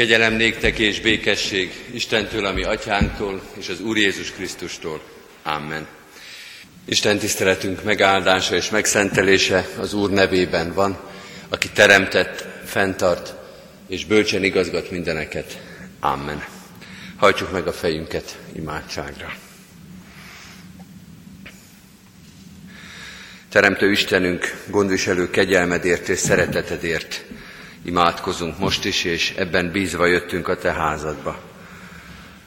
Kegyelem néktek és békesség Istentől, ami atyánktól, és az Úr Jézus Krisztustól. Amen. Isten tiszteletünk megáldása és megszentelése az Úr nevében van, aki teremtett, fenntart és bölcsen igazgat mindeneket. Amen. Hajtsuk meg a fejünket imádságra. Teremtő Istenünk, gondviselő kegyelmedért és szeretetedért imádkozunk most is, és ebben bízva jöttünk a Te házadba,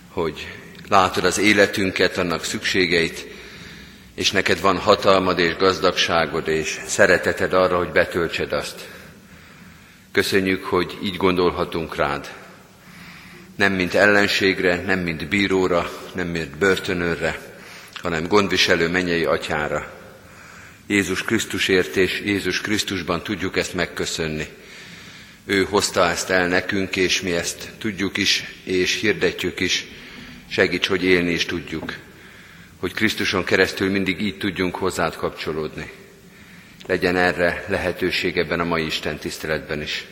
hogy látod az életünket, annak szükségeit, és neked van hatalmad és gazdagságod és szereteted arra, hogy betöltsed azt. Köszönjük, hogy így gondolhatunk rád. Nem mint ellenségre, nem mint bíróra, nem mint börtönőrre, hanem gondviselő mennyei atyára. Jézus Krisztusért és Jézus Krisztusban tudjuk ezt megköszönni. Ő hozta ezt el nekünk, és mi ezt tudjuk is, és hirdetjük is. Segíts, hogy élni is tudjuk. Hogy Krisztuson keresztül mindig így tudjunk hozzád kapcsolódni. Legyen erre lehetőség ebben a mai Isten tiszteletben is.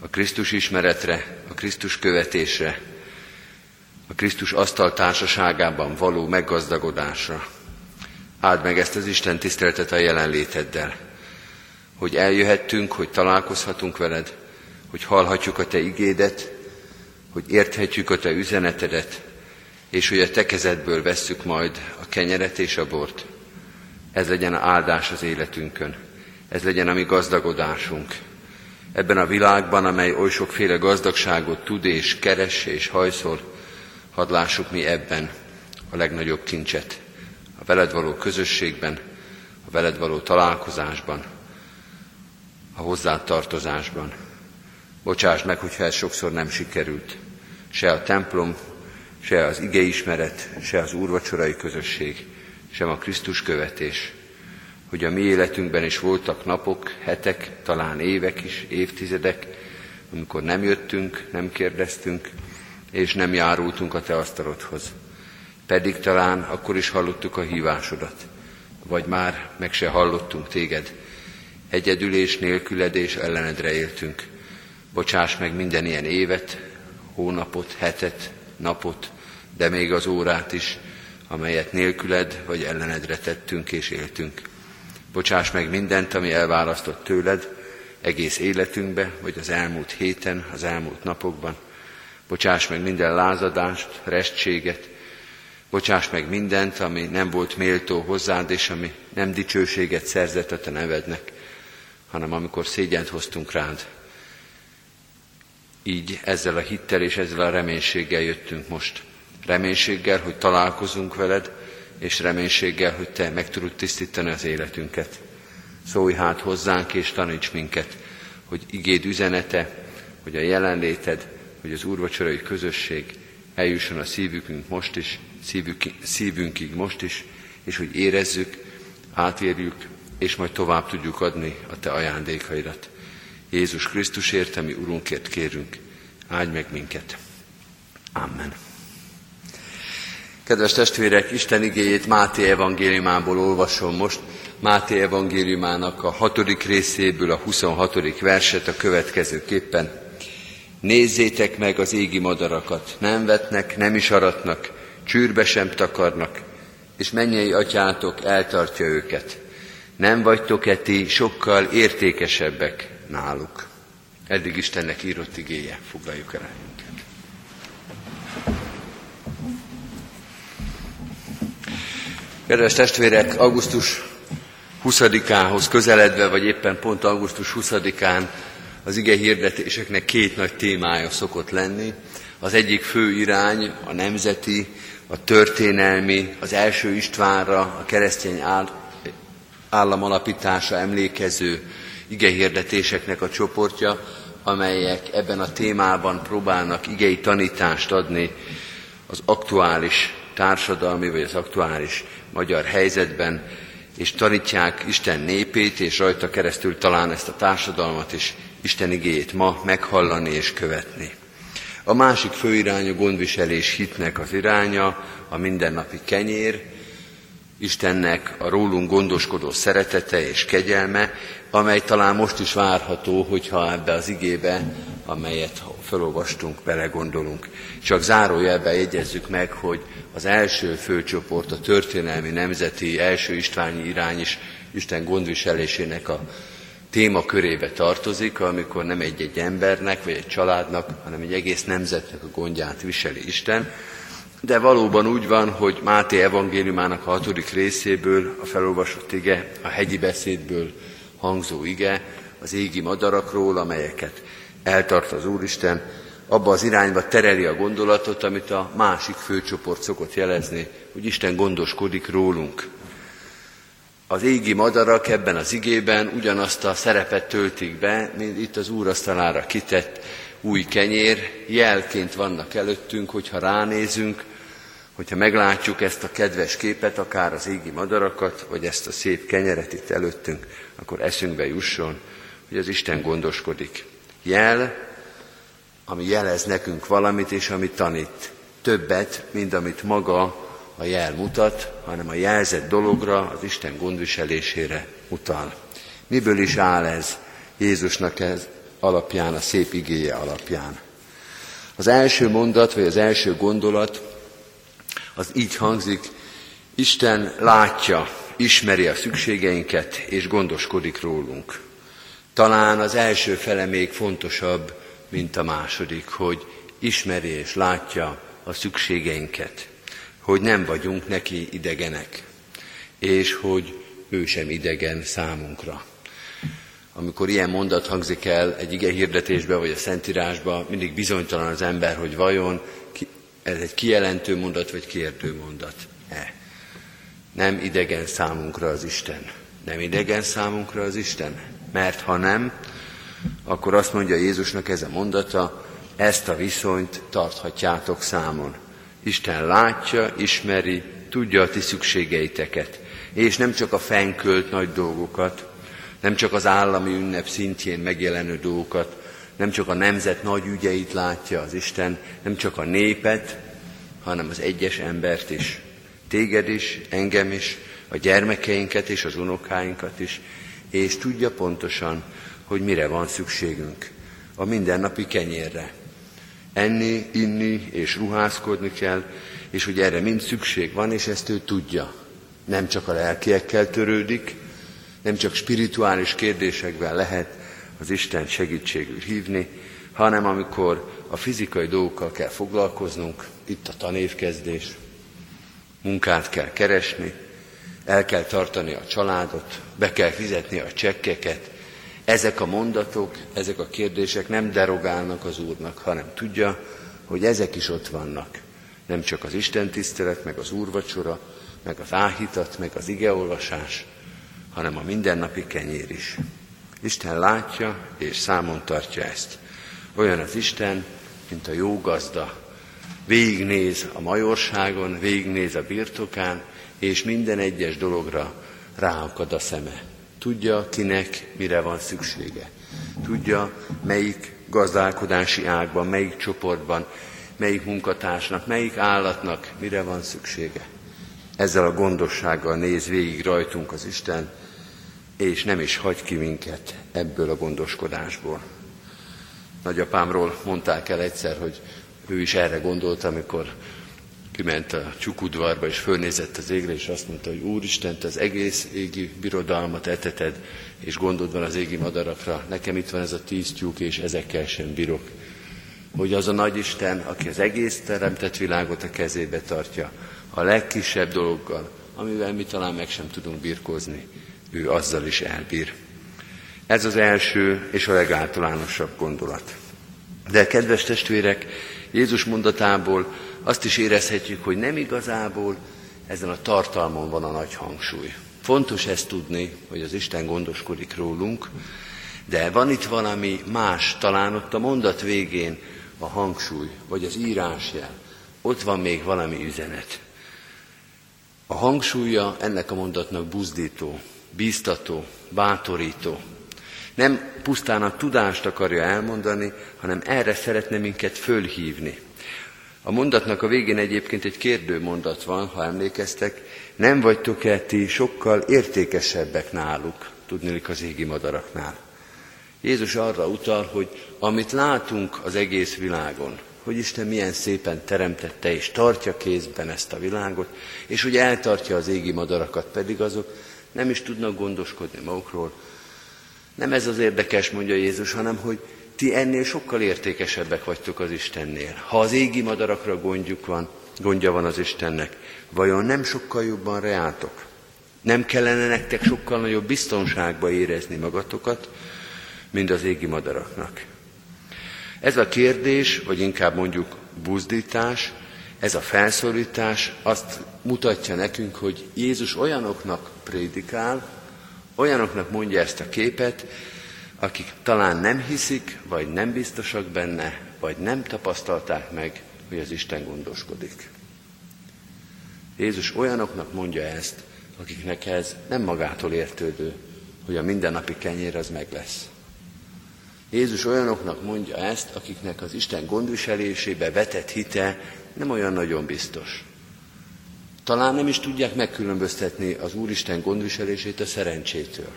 A Krisztus ismeretre, a Krisztus követésre, a Krisztus asztal társaságában való meggazdagodásra. Áld meg ezt az Isten tiszteletet a jelenléteddel hogy eljöhettünk, hogy találkozhatunk veled, hogy hallhatjuk a te igédet, hogy érthetjük a te üzenetedet, és hogy a te kezedből vesszük majd a kenyeret és a bort. Ez legyen áldás az életünkön. Ez legyen a mi gazdagodásunk. Ebben a világban, amely oly sokféle gazdagságot tud és keres és hajszol, hadd lássuk mi ebben a legnagyobb kincset. A veled való közösségben, a veled való találkozásban, a hozzád tartozásban. Bocsáss meg, hogyha ez sokszor nem sikerült. Se a templom, se az igeismeret, se az úrvacsorai közösség, sem a Krisztus követés. Hogy a mi életünkben is voltak napok, hetek, talán évek is, évtizedek, amikor nem jöttünk, nem kérdeztünk, és nem járultunk a te asztalodhoz. Pedig talán akkor is hallottuk a hívásodat, vagy már meg se hallottunk téged, Egyedül és nélküled és ellenedre éltünk. Bocsáss meg minden ilyen évet, hónapot, hetet, napot, de még az órát is, amelyet nélküled vagy ellenedre tettünk és éltünk. Bocsáss meg mindent, ami elválasztott tőled, egész életünkbe, vagy az elmúlt héten, az elmúlt napokban. Bocsáss meg minden lázadást, restséget, bocsáss meg mindent, ami nem volt méltó hozzád, és ami nem dicsőséget szerzett a te nevednek hanem amikor szégyent hoztunk rád. Így ezzel a hittel és ezzel a reménységgel jöttünk most. Reménységgel, hogy találkozunk veled, és reménységgel, hogy te meg tudod tisztítani az életünket. Szólj hát hozzánk és taníts minket, hogy igéd üzenete, hogy a jelenléted, hogy az úrvacsorai közösség eljusson a szívükünk most is, szívük, szívünkig most is, és hogy érezzük, átérjük, és majd tovább tudjuk adni a Te ajándékaidat. Jézus Krisztusért, ami Urunkért kérünk, áldj meg minket. Amen. Kedves testvérek, Isten igéjét Máté evangéliumából olvasom most. Máté evangéliumának a hatodik részéből a 26. verset a következőképpen. Nézzétek meg az égi madarakat, nem vetnek, nem is aratnak, csűrbe sem takarnak, és mennyei atyátok eltartja őket nem vagytok-e ti sokkal értékesebbek náluk? Eddig Istennek írott igéje, foglaljuk el minket. Kedves testvérek, augusztus 20-ához közeledve, vagy éppen pont augusztus 20-án az ige hirdetéseknek két nagy témája szokott lenni. Az egyik fő irány a nemzeti, a történelmi, az első Istvánra, a keresztény állam alapítása emlékező igehirdetéseknek a csoportja, amelyek ebben a témában próbálnak igei tanítást adni az aktuális társadalmi vagy az aktuális magyar helyzetben, és tanítják Isten népét, és rajta keresztül talán ezt a társadalmat is Isten igéjét ma meghallani és követni. A másik főirány a gondviselés hitnek az iránya, a mindennapi kenyér, Istennek a rólunk gondoskodó szeretete és kegyelme, amely talán most is várható, hogyha ebbe az igébe, amelyet felolvastunk, belegondolunk. Csak zárójelben jegyezzük meg, hogy az első főcsoport, a történelmi nemzeti első istványi irány is Isten gondviselésének a témakörébe tartozik, amikor nem egy-egy embernek vagy egy családnak, hanem egy egész nemzetnek a gondját viseli Isten. De valóban úgy van, hogy Máté evangéliumának a hatodik részéből a felolvasott ige, a hegyi beszédből hangzó ige, az égi madarakról, amelyeket eltart az Úristen, abba az irányba tereli a gondolatot, amit a másik főcsoport szokott jelezni, hogy Isten gondoskodik rólunk. Az égi madarak ebben az igében ugyanazt a szerepet töltik be, mint itt az úrasztalára kitett új kenyér, jelként vannak előttünk, hogyha ránézünk, hogyha meglátjuk ezt a kedves képet, akár az égi madarakat, vagy ezt a szép kenyeret itt előttünk, akkor eszünkbe jusson, hogy az Isten gondoskodik. Jel, ami jelez nekünk valamit, és ami tanít. Többet, mint amit maga a jel mutat, hanem a jelzett dologra, az Isten gondviselésére utal. Miből is áll ez Jézusnak ez alapján, a szép igéje alapján? Az első mondat, vagy az első gondolat, az így hangzik, Isten látja, ismeri a szükségeinket, és gondoskodik rólunk. Talán az első fele még fontosabb, mint a második, hogy ismeri és látja a szükségeinket, hogy nem vagyunk neki idegenek, és hogy ő sem idegen számunkra. Amikor ilyen mondat hangzik el egy ige hirdetésbe vagy a Szentírásba, mindig bizonytalan az ember, hogy vajon ez egy kijelentő mondat vagy kérdő mondat. E. Nem idegen számunkra az Isten. Nem idegen számunkra az Isten. Mert ha nem, akkor azt mondja Jézusnak ez a mondata, ezt a viszonyt tarthatjátok számon. Isten látja, ismeri, tudja a ti szükségeiteket, és nem csak a fenkölt nagy dolgokat, nem csak az állami ünnep szintjén megjelenő dolgokat, nem csak a nemzet nagy ügyeit látja az Isten, nem csak a népet, hanem az egyes embert is. Téged is, engem is, a gyermekeinket és az unokáinkat is, és tudja pontosan, hogy mire van szükségünk. A mindennapi kenyérre. Enni, inni és ruházkodni kell, és hogy erre mind szükség van, és ezt ő tudja. Nem csak a lelkiekkel törődik, nem csak spirituális kérdésekben lehet az Isten segítségül hívni, hanem amikor a fizikai dolgokkal kell foglalkoznunk, itt a tanévkezdés, munkát kell keresni, el kell tartani a családot, be kell fizetni a csekkeket. Ezek a mondatok, ezek a kérdések nem derogálnak az Úrnak, hanem tudja, hogy ezek is ott vannak. Nem csak az Isten tisztelet, meg az úrvacsora, meg az áhítat, meg az igeolvasás, hanem a mindennapi kenyér is. Isten látja és számon tartja ezt. Olyan az Isten, mint a jó gazda. Végignéz a majorságon, végignéz a birtokán, és minden egyes dologra ráakad a szeme. Tudja, kinek mire van szüksége. Tudja, melyik gazdálkodási ágban, melyik csoportban, melyik munkatársnak, melyik állatnak mire van szüksége. Ezzel a gondossággal néz végig rajtunk az Isten, és nem is hagy ki minket ebből a gondoskodásból. Nagyapámról mondták el egyszer, hogy ő is erre gondolt, amikor kiment a csukudvarba, és fölnézett az égre, és azt mondta, hogy Úristen, te az egész égi birodalmat eteted, és gondod van az égi madarakra, nekem itt van ez a tíz tyúk, és ezekkel sem bírok. Hogy az a nagy Isten, aki az egész teremtett világot a kezébe tartja, a legkisebb dologgal, amivel mi talán meg sem tudunk birkózni, ő azzal is elbír. Ez az első és a legáltalánosabb gondolat. De kedves testvérek, Jézus mondatából azt is érezhetjük, hogy nem igazából ezen a tartalmon van a nagy hangsúly. Fontos ezt tudni, hogy az Isten gondoskodik rólunk, de van itt valami más, talán ott a mondat végén a hangsúly, vagy az írásjel. Ott van még valami üzenet. A hangsúlya ennek a mondatnak buzdító, bíztató, bátorító. Nem pusztán a tudást akarja elmondani, hanem erre szeretne minket fölhívni. A mondatnak a végén egyébként egy kérdő mondat van, ha emlékeztek, nem vagytok-e ti sokkal értékesebbek náluk? tudnélik az égi madaraknál. Jézus arra utal, hogy amit látunk az egész világon, hogy Isten milyen szépen teremtette és tartja kézben ezt a világot, és hogy eltartja az égi madarakat, pedig azok nem is tudnak gondoskodni magukról. Nem ez az érdekes, mondja Jézus, hanem hogy ti ennél sokkal értékesebbek vagytok az Istennél. Ha az égi madarakra gondjuk van, gondja van az Istennek, vajon nem sokkal jobban reátok? Nem kellene nektek sokkal nagyobb biztonságba érezni magatokat, mint az égi madaraknak? Ez a kérdés, vagy inkább mondjuk buzdítás, ez a felszólítás azt mutatja nekünk, hogy Jézus olyanoknak prédikál, olyanoknak mondja ezt a képet, akik talán nem hiszik, vagy nem biztosak benne, vagy nem tapasztalták meg, hogy az Isten gondoskodik. Jézus olyanoknak mondja ezt, akiknek ez nem magától értődő, hogy a mindennapi kenyér az meg lesz. Jézus olyanoknak mondja ezt, akiknek az Isten gondviselésébe vetett hite nem olyan nagyon biztos. Talán nem is tudják megkülönböztetni az Úristen gondviselését a szerencsétől.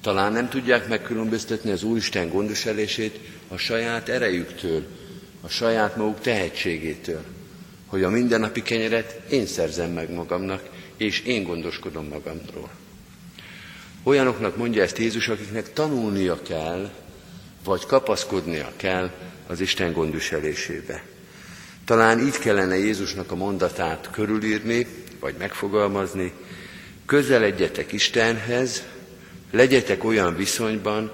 Talán nem tudják megkülönböztetni az Úristen gondviselését a saját erejüktől, a saját maguk tehetségétől, hogy a mindennapi kenyeret én szerzem meg magamnak, és én gondoskodom magamról. Olyanoknak mondja ezt Jézus, akiknek tanulnia kell, vagy kapaszkodnia kell az Isten gondviselésébe. Talán így kellene Jézusnak a mondatát körülírni, vagy megfogalmazni, közeledjetek Istenhez, legyetek olyan viszonyban,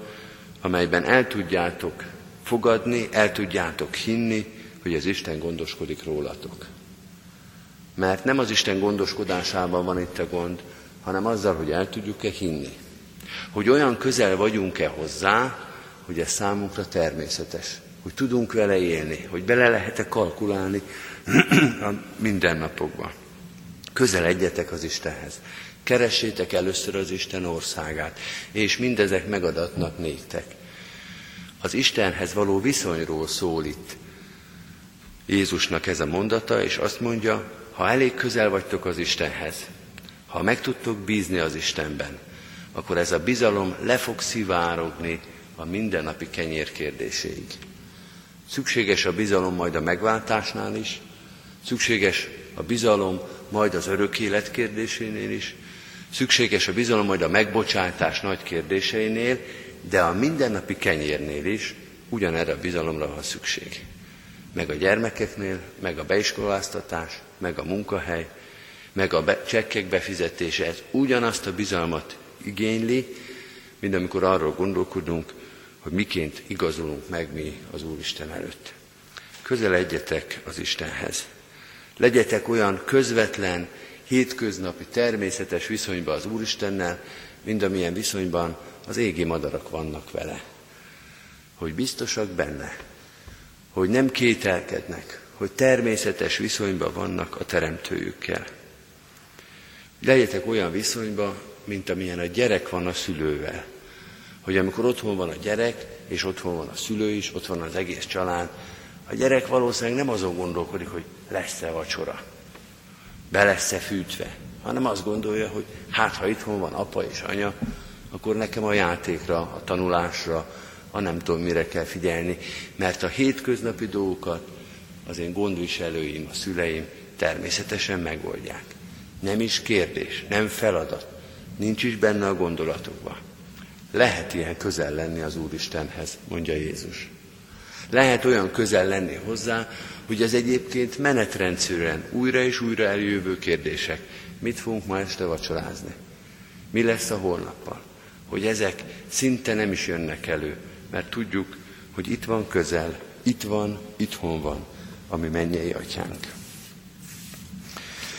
amelyben el tudjátok fogadni, el tudjátok hinni, hogy az Isten gondoskodik rólatok. Mert nem az Isten gondoskodásában van itt a gond, hanem azzal, hogy el tudjuk-e hinni. Hogy olyan közel vagyunk-e hozzá, hogy ez számunkra természetes. Hogy tudunk vele élni, hogy bele lehet-e kalkulálni a mindennapokban. Közeledjetek az Istenhez. Keressétek először az Isten országát, és mindezek megadatnak néktek. Az Istenhez való viszonyról szól itt Jézusnak ez a mondata, és azt mondja, ha elég közel vagytok az Istenhez, ha meg tudtok bízni az Istenben, akkor ez a bizalom le fog szivárogni a mindennapi kenyér kérdéséig. Szükséges a bizalom majd a megváltásnál is, szükséges a bizalom majd az örök élet kérdésénél is, szükséges a bizalom majd a megbocsátás nagy kérdéseinél, de a mindennapi kenyérnél is ugyanerre a bizalomra van szükség. Meg a gyermekeknél, meg a beiskoláztatás, meg a munkahely, meg a be, csekkek befizetése, ez ugyanazt a bizalmat igényli, mint amikor arról gondolkodunk, hogy miként igazolunk meg mi az Úristen előtt. Közeledjetek az Istenhez. Legyetek olyan közvetlen, hétköznapi, természetes viszonyban az Úristennel, mint amilyen viszonyban az égi madarak vannak vele. Hogy biztosak benne, hogy nem kételkednek, hogy természetes viszonyban vannak a teremtőjükkel. Legyetek olyan viszonyban, mint amilyen a gyerek van a szülővel. Hogy amikor otthon van a gyerek, és otthon van a szülő is, ott van az egész család, a gyerek valószínűleg nem azon gondolkodik, hogy lesz-e vacsora, be lesz-e fűtve, hanem azt gondolja, hogy hát ha itthon van apa és anya, akkor nekem a játékra, a tanulásra, a nem tudom mire kell figyelni, mert a hétköznapi dolgokat az én gondviselőim, a szüleim természetesen megoldják. Nem is kérdés, nem feladat, nincs is benne a gondolatokban. Lehet ilyen közel lenni az Úristenhez, mondja Jézus. Lehet olyan közel lenni hozzá, hogy ez egyébként menetrendszerűen újra és újra eljövő kérdések. Mit fogunk ma este vacsorázni? Mi lesz a holnappal? Hogy ezek szinte nem is jönnek elő, mert tudjuk, hogy itt van közel, itt van, itthon van, ami mennyei atyánk.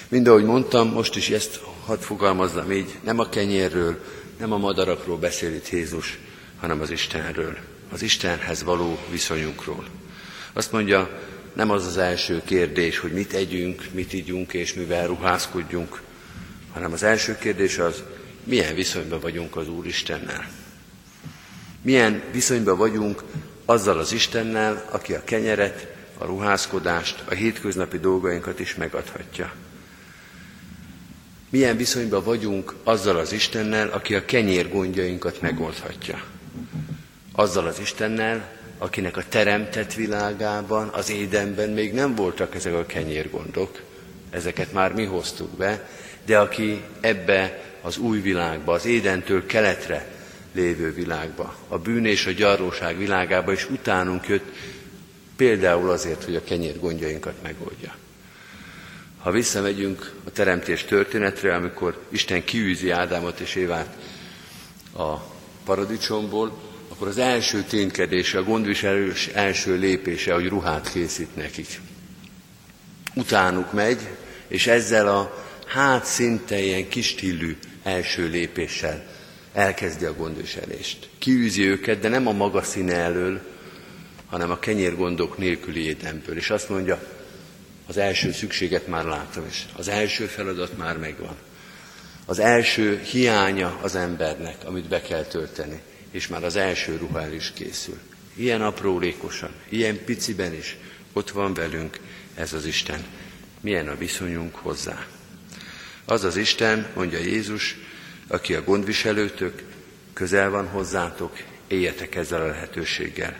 Mind ahogy mondtam, most is ezt hadd fogalmazzam így, nem a kenyérről, nem a madarakról beszél itt Jézus, hanem az Istenről, az Istenhez való viszonyunkról. Azt mondja, nem az az első kérdés, hogy mit együnk, mit ígyunk és mivel ruházkodjunk, hanem az első kérdés az, milyen viszonyban vagyunk az Úr Istennel. Milyen viszonyban vagyunk azzal az Istennel, aki a kenyeret, a ruházkodást, a hétköznapi dolgainkat is megadhatja. Milyen viszonyban vagyunk azzal az Istennel, aki a kenyér gondjainkat megoldhatja. Azzal az Istennel, akinek a teremtett világában, az édenben még nem voltak ezek a kenyérgondok, ezeket már mi hoztuk be, de aki ebbe az új világba, az édentől keletre lévő világba, a bűn és a gyarlóság világába, és utánunk jött például azért, hogy a kenyér gondjainkat megoldja. Ha visszamegyünk a teremtés történetre, amikor Isten kiűzi Ádámot és Évát a paradicsomból, akkor az első ténykedése, a gondviselős első lépése, hogy ruhát készít nekik. Utánuk megy, és ezzel a hát szinte ilyen kistillű első lépéssel elkezdi a gondviselést. Kiűzi őket, de nem a maga színe elől, hanem a kenyérgondok nélküli édemből. És azt mondja, az első szükséget már látom, és az első feladat már megvan. Az első hiánya az embernek, amit be kell tölteni, és már az első ruha el is készül. Ilyen aprólékosan, ilyen piciben is ott van velünk ez az Isten. Milyen a viszonyunk hozzá. Az az Isten, mondja Jézus, aki a gondviselőtök, közel van hozzátok, éljetek ezzel a lehetőséggel.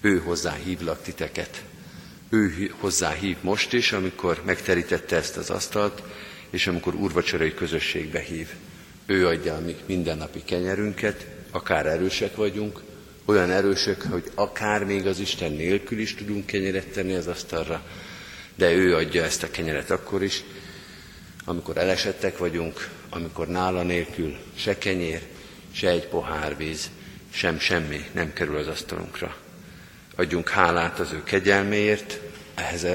Ő hozzá hívlak titeket. Ő hozzá hív most is, amikor megterítette ezt az asztalt, és amikor urvacsorai közösségbe hív. Ő adja a mi mindennapi kenyerünket, akár erősek vagyunk, olyan erősek, hogy akár még az Isten nélkül is tudunk kenyeret tenni az asztalra, de ő adja ezt a kenyeret akkor is, amikor elesettek vagyunk, amikor nála nélkül se kenyér, se egy pohár víz, sem semmi nem kerül az asztalunkra. Adjunk hálát az ő kegyelméért,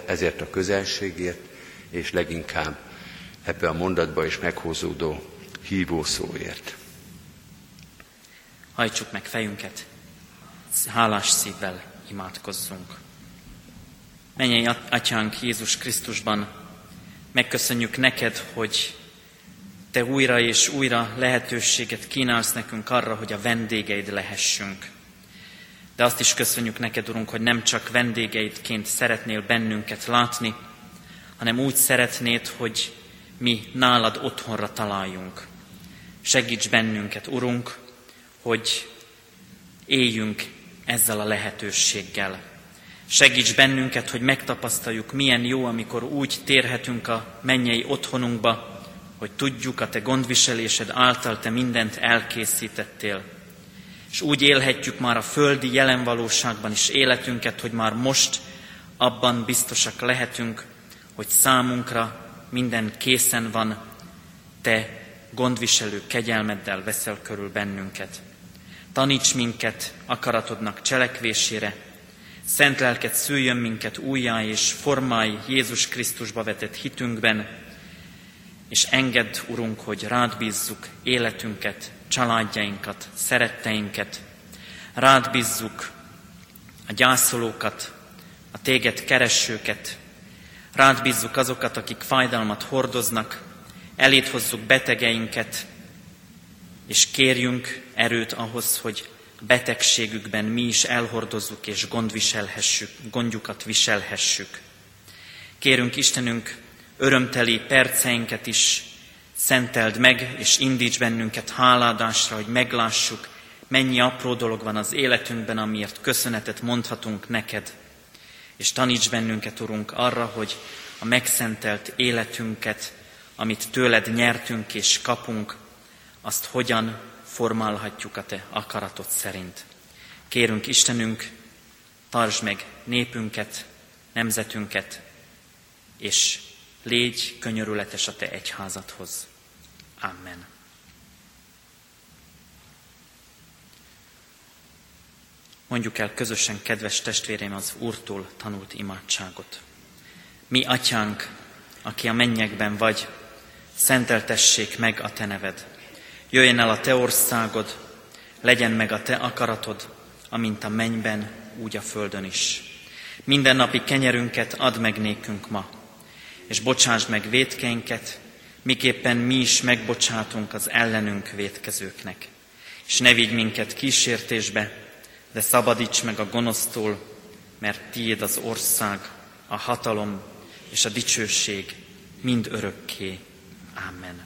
ezért a közelségért, és leginkább ebbe a mondatba is meghozódó hívó szóért. Hajtsuk meg fejünket, hálás szívvel imádkozzunk. Menjél, Atyánk Jézus Krisztusban, megköszönjük neked, hogy te újra és újra lehetőséget kínálsz nekünk arra, hogy a vendégeid lehessünk. De azt is köszönjük neked, Urunk, hogy nem csak vendégeidként szeretnél bennünket látni, hanem úgy szeretnéd, hogy mi nálad otthonra találjunk. Segíts bennünket, Urunk, hogy éljünk ezzel a lehetőséggel. Segíts bennünket, hogy megtapasztaljuk, milyen jó, amikor úgy térhetünk a mennyei otthonunkba, hogy tudjuk, a Te gondviselésed által Te mindent elkészítettél. És úgy élhetjük már a földi jelen valóságban is életünket, hogy már most abban biztosak lehetünk, hogy számunkra minden készen van, Te gondviselő kegyelmeddel veszel körül bennünket. Taníts minket akaratodnak cselekvésére, Szent lelket szüljön minket újjá és formálj Jézus Krisztusba vetett hitünkben, és engedd, Urunk, hogy rád bízzuk életünket, családjainkat, szeretteinket, rád bízzuk a gyászolókat, a téged keresőket, rád bízzuk azokat, akik fájdalmat hordoznak, elét hozzuk betegeinket, és kérjünk erőt ahhoz, hogy betegségükben mi is elhordozzuk és gondviselhessük, gondjukat viselhessük. Kérünk Istenünk, örömteli perceinket is szenteld meg, és indíts bennünket háládásra, hogy meglássuk, mennyi apró dolog van az életünkben, amiért köszönetet mondhatunk neked. És taníts bennünket, Urunk, arra, hogy a megszentelt életünket, amit tőled nyertünk és kapunk, azt hogyan formálhatjuk a Te akaratod szerint. Kérünk Istenünk, tartsd meg népünket, nemzetünket, és légy könyörületes a Te egyházadhoz. Amen. Mondjuk el közösen, kedves testvérem, az Úrtól tanult imádságot. Mi, Atyánk, aki a mennyekben vagy, szenteltessék meg a Te neved. Jöjjön el a Te országod, legyen meg a Te akaratod, amint a mennyben, úgy a földön is. Minden napi kenyerünket add meg nékünk ma, és bocsásd meg vétkeinket, miképpen mi is megbocsátunk az ellenünk vétkezőknek. És ne vigy minket kísértésbe, de szabadíts meg a gonosztól, mert tiéd az ország, a hatalom és a dicsőség mind örökké. Amen.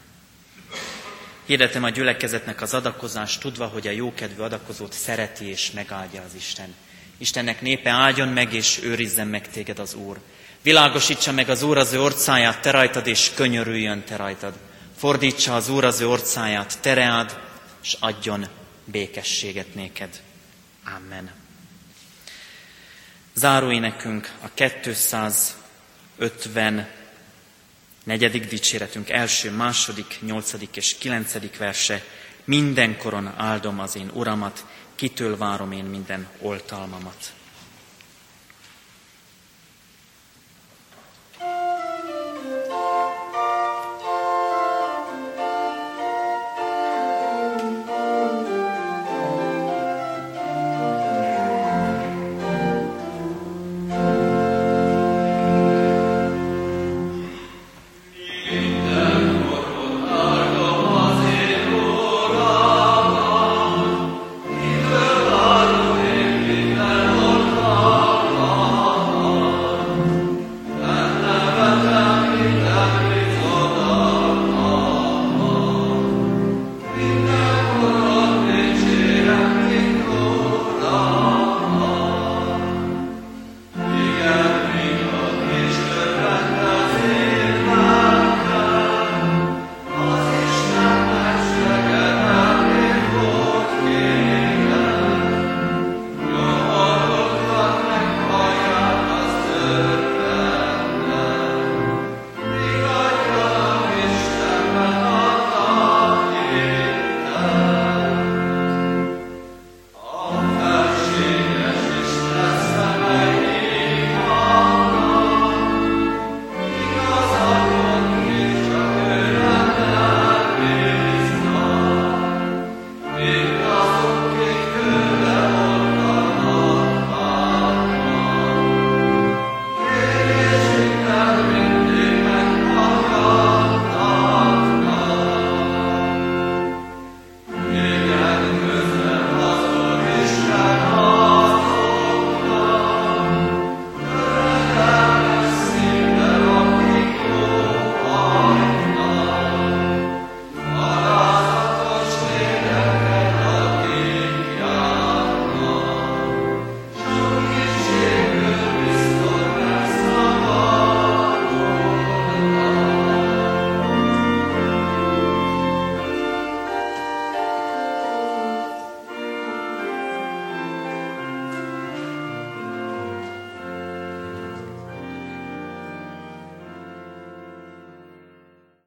Hirdetem a gyülekezetnek az adakozást, tudva, hogy a jókedvű adakozót szereti és megáldja az Isten. Istennek népe áldjon meg és őrizzen meg téged az Úr. Világosítsa meg az Úr az ő orcáját te rajtad, és könyörüljön te rajtad. Fordítsa az Úr az ő orcáját te reád, és adjon békességet néked. Amen. Záróénekünk a 250 negyedik dicséretünk első, második, nyolcadik és kilencedik verse. Mindenkoron áldom az én uramat, kitől várom én minden oltalmamat.